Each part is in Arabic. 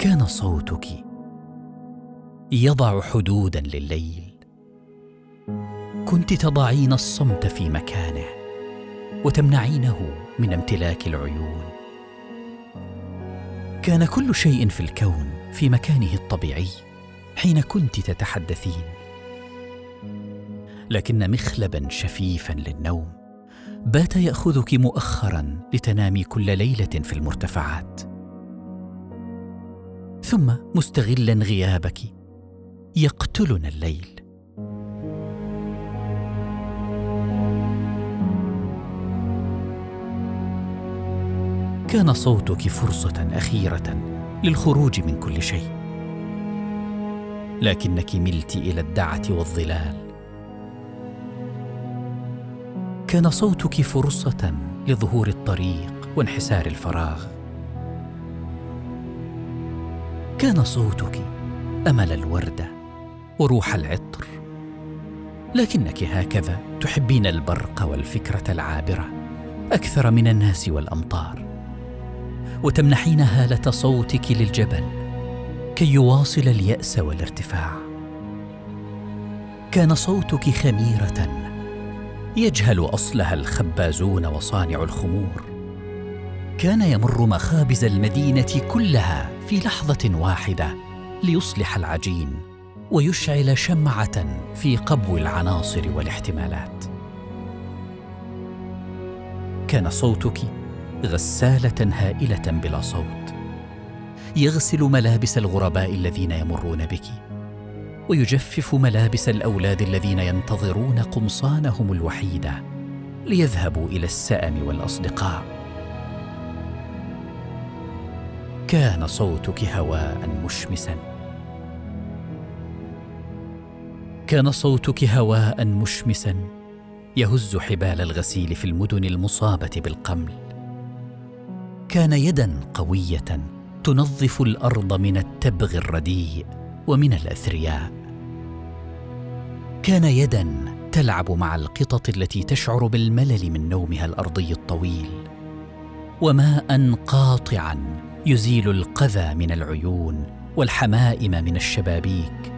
كان صوتك يضع حدودا لليل. كنت تضعين الصمت في مكانه وتمنعينه من امتلاك العيون. كان كل شيء في الكون في مكانه الطبيعي حين كنت تتحدثين. لكن مخلبا شفيفا للنوم بات يأخذك مؤخرا لتنامي كل ليلة في المرتفعات. ثم مستغلا غيابك. يقتلنا الليل. كان صوتك فرصة أخيرة للخروج من كل شيء. لكنك ملت إلى الدعة والظلال. كان صوتك فرصة لظهور الطريق وانحسار الفراغ. كان صوتك أمل الورده وروح العطر. لكنك هكذا تحبين البرق والفكرة العابرة أكثر من الناس والأمطار وتمنحين هالة صوتك للجبل كي يواصل اليأس والارتفاع. كان صوتك خميرة يجهل أصلها الخبازون وصانع الخمور كان يمر مخابز المدينة كلها في لحظة واحدة ليصلح العجين ويشعل شمعة في قبو العناصر والاحتمالات. كان صوتك غسالة هائلة بلا صوت. يغسل ملابس الغرباء الذين يمرون بك ويجفف ملابس الأولاد الذين ينتظرون قمصانهم الوحيدة ليذهبوا إلى السأم والأصدقاء. كان صوتك هواء مشمسا. كان صوتك هواء مشمسا. يهز حبال الغسيل في المدن المصابة بالقمل. كان يدا قوية تنظف الأرض من التبغ الرديء ومن الأثرياء. كان يدا تلعب مع القطط التي تشعر بالملل من نومها الأرضي الطويل. وماء قاطعا يزيل القذى من العيون والحمائم من الشبابيك.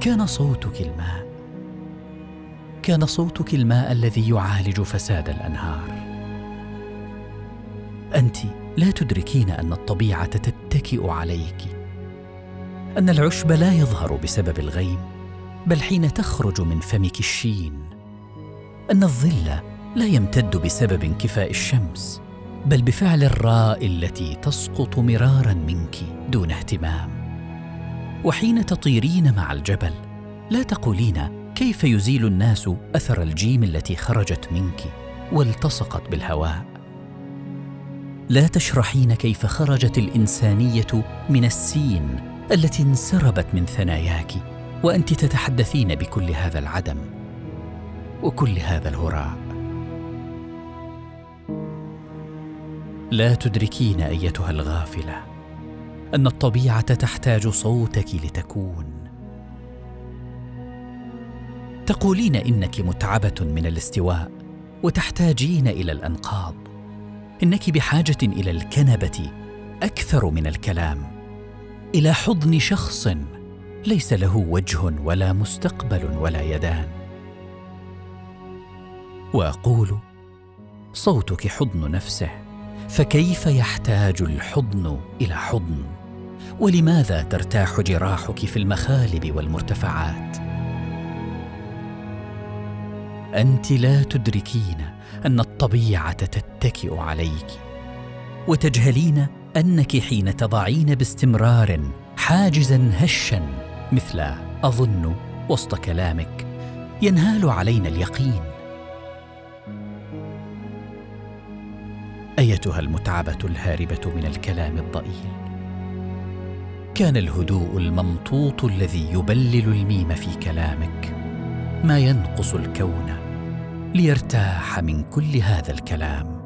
كان صوتك الماء. كان صوتك الماء الذي يعالج فساد الأنهار. أنت لا تدركين أن الطبيعة تتكئ عليك. أن العشب لا يظهر بسبب الغيم بل حين تخرج من فمك الشين. أن الظل لا يمتد بسبب انكفاء الشمس. بل بفعل الراء التي تسقط مرارا منك دون اهتمام. وحين تطيرين مع الجبل لا تقولين كيف يزيل الناس أثر الجيم التي خرجت منك والتصقت بالهواء. لا تشرحين كيف خرجت الإنسانية من السين التي انسربت من ثناياك وأنت تتحدثين بكل هذا العدم وكل هذا الهراء. لا تدركين أيتها الغافلة أن الطبيعة تحتاج صوتك لتكون. تقولين إنك متعبة من الاستواء وتحتاجين إلى الأنقاض. إنك بحاجة إلى الكنبة أكثر من الكلام. إلى حضن شخص ليس له وجه ولا مستقبل ولا يدان. وأقول صوتك حضن نفسه. فكيف يحتاج الحضن إلى حضن؟ ولماذا ترتاح جراحك في المخالب والمرتفعات؟ أنت لا تدركين أن الطبيعة تتكئ عليك وتجهلين أنك حين تضعين باستمرار حاجزا هشا مثل أظن وسط كلامك ينهال علينا اليقين. أيتها المتعبة الهاربة من الكلام الضئيل؟ كان الهدوء الممطوط الذي يبلل الميم في كلامك ما ينقص الكون ليرتاح من كل هذا الكلام.